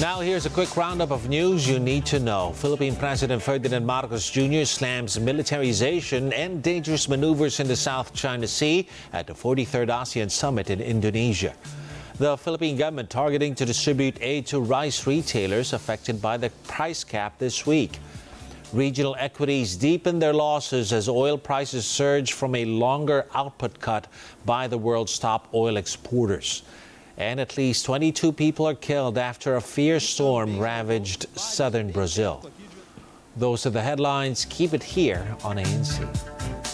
Now, here's a quick roundup of news you need to know. Philippine President Ferdinand Marcos Jr. slams militarization and dangerous maneuvers in the South China Sea at the 43rd ASEAN Summit in Indonesia. The Philippine government targeting to distribute aid to rice retailers affected by the price cap this week. Regional equities deepen their losses as oil prices surge from a longer output cut by the world's top oil exporters and at least 22 people are killed after a fierce storm ravaged southern Brazil. Those are the headlines. Keep it here on ANC.